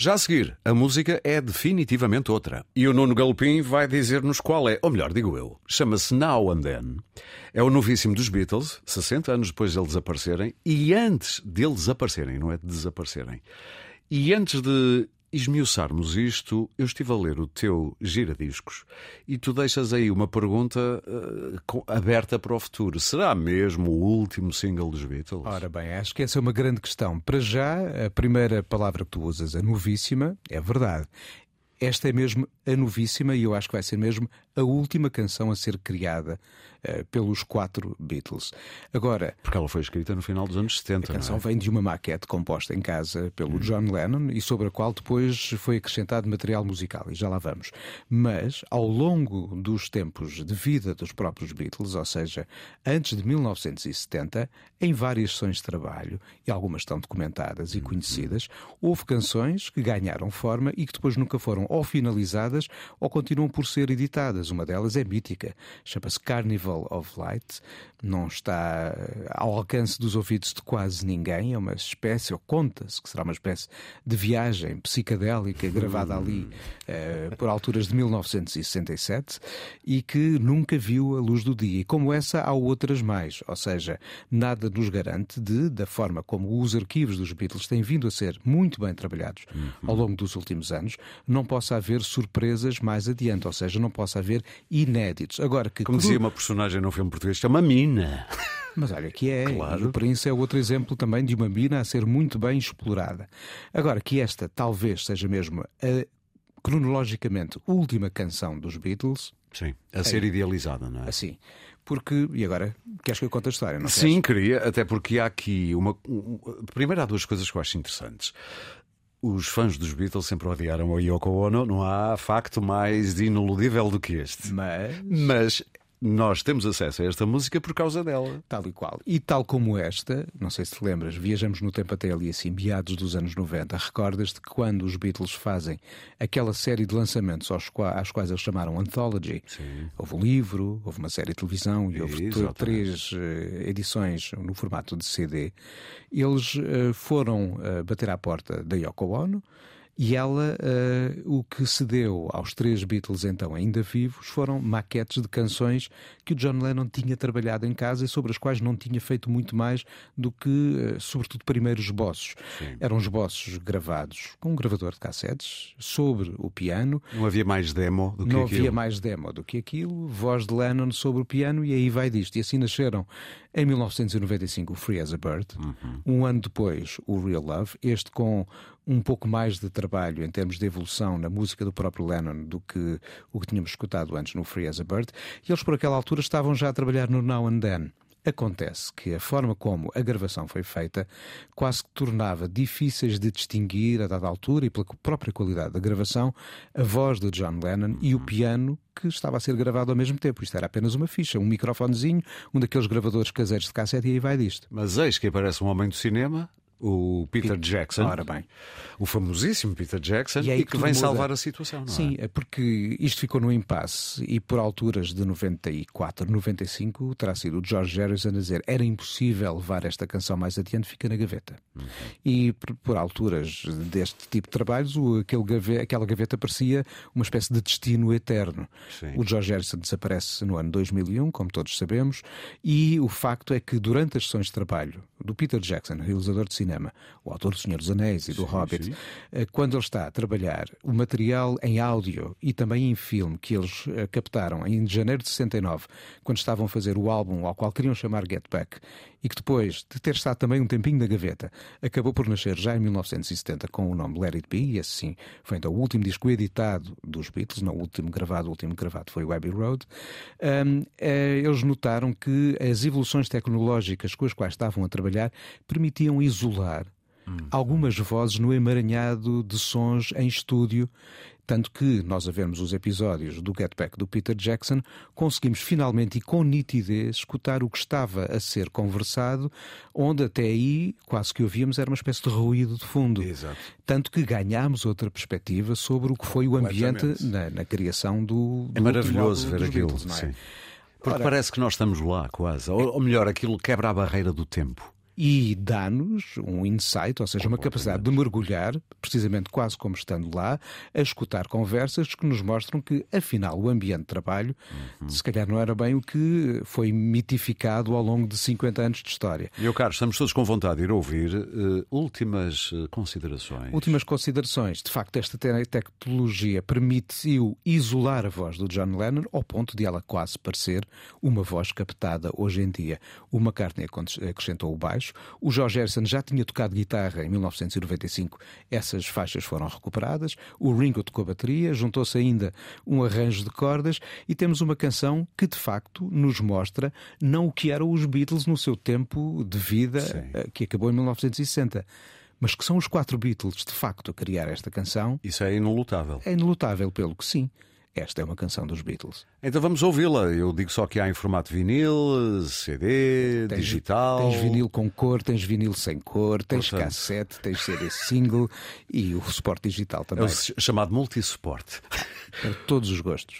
Já a seguir, a música é definitivamente outra. E o Nuno Galopim vai dizer-nos qual é, ou melhor, digo eu, chama-se Now and Then. É o novíssimo dos Beatles, 60 anos depois de eles desaparecerem, e antes deles desaparecerem, não é de desaparecerem. E antes de esmiuçarmos isto, eu estive a ler o teu giradiscos e tu deixas aí uma pergunta uh, aberta para o futuro. Será mesmo o último single dos Beatles? Ora bem, acho que essa é uma grande questão. Para já, a primeira palavra que tu usas, a novíssima, é verdade. Esta é mesmo a novíssima e eu acho que vai ser mesmo a última canção a ser criada uh, pelos quatro Beatles. Agora. Porque ela foi escrita no final dos anos 70. A canção é? vem de uma maquete composta em casa pelo hum. John Lennon e sobre a qual depois foi acrescentado material musical, e já lá vamos. Mas, ao longo dos tempos de vida dos próprios Beatles, ou seja, antes de 1970, em várias sessões de trabalho, e algumas estão documentadas e uhum. conhecidas, houve canções que ganharam forma e que depois nunca foram ou finalizadas ou continuam por ser editadas. Uma delas é mítica, chama-se Carnival of Light, não está eh, ao alcance dos ouvidos de quase ninguém, é uma espécie, ou conta-se que será uma espécie de viagem psicadélica gravada ali uh, por alturas de 1967 e que nunca viu a luz do dia. E como essa, há outras mais, ou seja, nada nos garante de, da forma como os arquivos dos Beatles têm vindo a ser muito bem trabalhados uhum. ao longo dos últimos anos, não possa haver surpresas mais adiante, ou seja, não possa haver inéditos. Agora que como dizia uma personagem no filme português, chama mina. Mas olha que é, claro. e o Prince é outro exemplo também de uma mina a ser muito bem explorada. Agora que esta talvez seja mesmo a cronologicamente última canção dos Beatles. Sim, a ser é, idealizada, não é? Assim. Porque, e agora, queres que eu conte a história? Não Sim, queria, até porque há aqui uma. Primeiro, há duas coisas que eu acho interessantes. Os fãs dos Beatles sempre odiaram a Yoko Ono, não há facto mais ineludível do que este. Mas. Mas nós temos acesso a esta música por causa dela. Tal e qual. E tal como esta, não sei se te lembras, viajamos no tempo até ali, assim, meados dos anos 90. Recordas-te que quando os Beatles fazem aquela série de lançamentos aos quais, às quais eles chamaram Anthology, Sim. houve um livro, houve uma série de televisão e houve três uh, edições no formato de CD, eles uh, foram uh, bater à porta da Yoko Ono e ela, uh, o que se deu aos três Beatles, então ainda vivos, foram maquetes de canções que o John Lennon tinha trabalhado em casa e sobre as quais não tinha feito muito mais do que, uh, sobretudo, primeiros esboços. Sim. Eram esboços gravados com um gravador de cassetes sobre o piano. Não havia mais demo do que não aquilo. Não havia mais demo do que aquilo. Voz de Lennon sobre o piano e aí vai disto. E assim nasceram em 1995 o Free as a Bird. Uhum. Um ano depois o Real Love. Este com um pouco mais de trabalho em termos de evolução na música do próprio Lennon do que o que tínhamos escutado antes no Free as a Bird, e eles por aquela altura estavam já a trabalhar no Now and Then. Acontece que a forma como a gravação foi feita quase que tornava difíceis de distinguir, a dada altura e pela própria qualidade da gravação, a voz de John Lennon e o piano que estava a ser gravado ao mesmo tempo. Isto era apenas uma ficha, um microfonezinho, um daqueles gravadores caseiros de cassete e aí vai disto. Mas eis que aparece um homem do cinema o Peter Jackson. Ora bem. O famosíssimo Peter Jackson e, e que vem muda. salvar a situação, não Sim, é? é porque isto ficou no impasse e por alturas de 94, 95 terá sido o George Harrison a dizer era impossível levar esta canção mais adiante, fica na gaveta. Uhum. E por, por, alturas deste tipo de trabalhos, o, aquele gaveta, aquela gaveta parecia uma espécie de destino eterno. Sim. O George Harrison desaparece no ano 2001, como todos sabemos, e o facto é que durante as sessões de trabalho do Peter Jackson, realizador de cinema, cinema, o autor do Senhor dos Anéis e do sim, Hobbit, sim. Eh, quando ele está a trabalhar o material em áudio e também em filme que eles eh, captaram em janeiro de 69, quando estavam a fazer o álbum ao qual queriam chamar Get Back, e que depois de ter estado também um tempinho na gaveta, acabou por nascer já em 1970 com o nome Let It Be, e assim foi então o último disco editado dos Beatles, não o último gravado, o último gravado foi o Abbey Road. Um, é, eles notaram que as evoluções tecnológicas com as quais estavam a trabalhar permitiam isolar hum. algumas vozes no emaranhado de sons em estúdio tanto que nós a vermos os episódios do Get Back do Peter Jackson, conseguimos finalmente e com nitidez escutar o que estava a ser conversado, onde até aí quase que ouvíamos era uma espécie de ruído de fundo. Exato. Tanto que ganhámos outra perspectiva sobre o que foi o ambiente na, na, criação do, do É maravilhoso ver aquilo. Beatles, é? Porque Ora, parece que nós estamos lá, quase. Ou, ou melhor, aquilo quebra a barreira do tempo. E dá-nos um insight, ou seja, uma capacidade de mergulhar, precisamente quase como estando lá, a escutar conversas que nos mostram que, afinal, o ambiente de trabalho, uhum. se calhar não era bem o que foi mitificado ao longo de 50 anos de história. Meu caro, estamos todos com vontade de ir ouvir uh, últimas uh, considerações. Últimas considerações. De facto, esta te tecnologia permitiu isolar a voz do John Lennon ao ponto de ela quase parecer uma voz captada hoje em dia. O McCartney acrescentou o baixo, o George Harrison já tinha tocado guitarra em 1995, essas faixas foram recuperadas, o Ringo tocou bateria, juntou-se ainda um arranjo de cordas e temos uma canção que de facto nos mostra não o que eram os Beatles no seu tempo de vida, Sim. Eh, que acabou em 1960 mas que são os quatro Beatles de facto a criar esta canção. Isso é inelutável. É inelutável, pelo que sim. Esta é uma canção dos Beatles. Então vamos ouvi-la. Eu digo só que há em formato vinil, CD, tens, digital. Tens vinil com cor, tens vinil sem cor, tens Portanto... cassete, tens CD single e o suporte digital também. É o chamado multisuporte. Para todos os gostos.